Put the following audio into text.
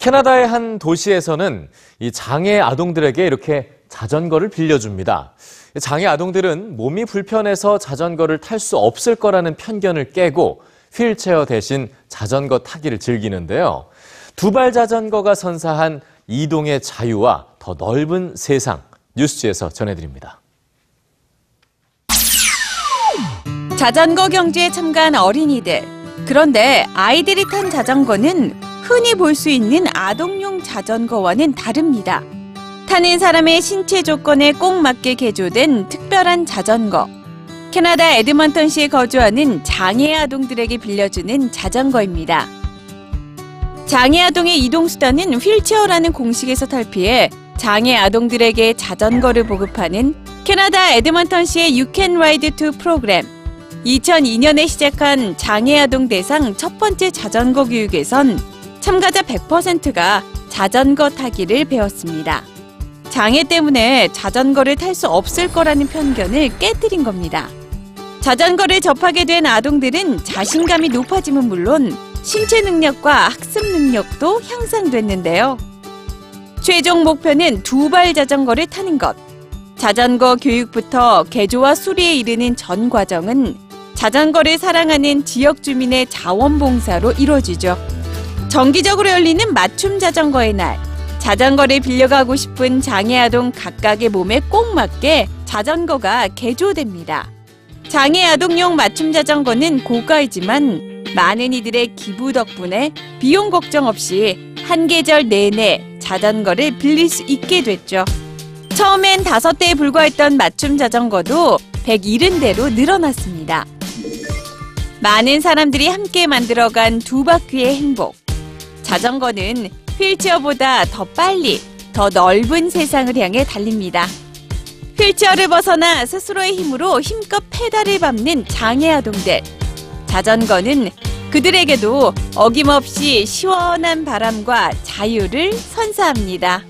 캐나다의 한 도시에서는 이 장애 아동들에게 이렇게 자전거를 빌려줍니다. 장애 아동들은 몸이 불편해서 자전거를 탈 수 없을 거라는 편견을 깨고 휠체어 대신 자전거 타기를 즐기는데요. 두발 자전거가 선사한 이동의 자유와 더 넓은 세상 뉴스지에서 전해드립니다. 자전거 경주에 참가한 어린이들. 그런데 아이들이 탄 자전거는 흔히 볼 수 있는 아동용 자전거와는 다릅니다. 타는 사람의 신체 조건에 꼭 맞게 개조된 특별한 자전거. 캐나다 에드먼턴시에 거주하는 장애 아동들에게 빌려주는 자전거입니다. 장애 아동의 이동 수단은 휠체어라는 공식에서 탈피해 장애 아동들에게 자전거를 보급하는 캐나다 에드먼턴시의 Can Ride To 프로그램. 2002년에 시작한 장애 아동 대상 첫 번째 자전거 교육에선 참가자 100%가 자전거 타기를 배웠습니다. 장애 때문에 자전거를 탈 수 없을 거라는 편견을 깨뜨린 겁니다. 자전거를 접하게 된 아동들은 자신감이 높아짐은 물론 신체 능력과 학습 능력도 향상됐는데요. 최종 목표는 두 발 자전거를 타는 것. 자전거 교육부터 개조와 수리에 이르는 전 과정은 자전거를 사랑하는 지역 주민의 자원봉사로 이루어지죠. 정기적으로 열리는 맞춤 자전거의 날. 자전거를 빌려가고 싶은 장애아동 각각의 몸에 꼭 맞게 자전거가 개조됩니다. 장애아동용 맞춤 자전거는 고가이지만 많은 이들의 기부 덕분에 비용 걱정 없이 한 계절 내내 자전거를 빌릴 수 있게 됐죠. 처음엔 다섯 대에 불과했던 맞춤 자전거도 170대로 늘어났습니다. 많은 사람들이 함께 만들어간 두 바퀴의 행복. 자전거는 휠체어보다 더 빨리, 더 넓은 세상을 향해 달립니다. 휠체어를 벗어나 스스로의 힘으로 힘껏 페달을 밟는 장애 아동들. 자전거는 그들에게도 어김없이 시원한 바람과 자유를 선사합니다.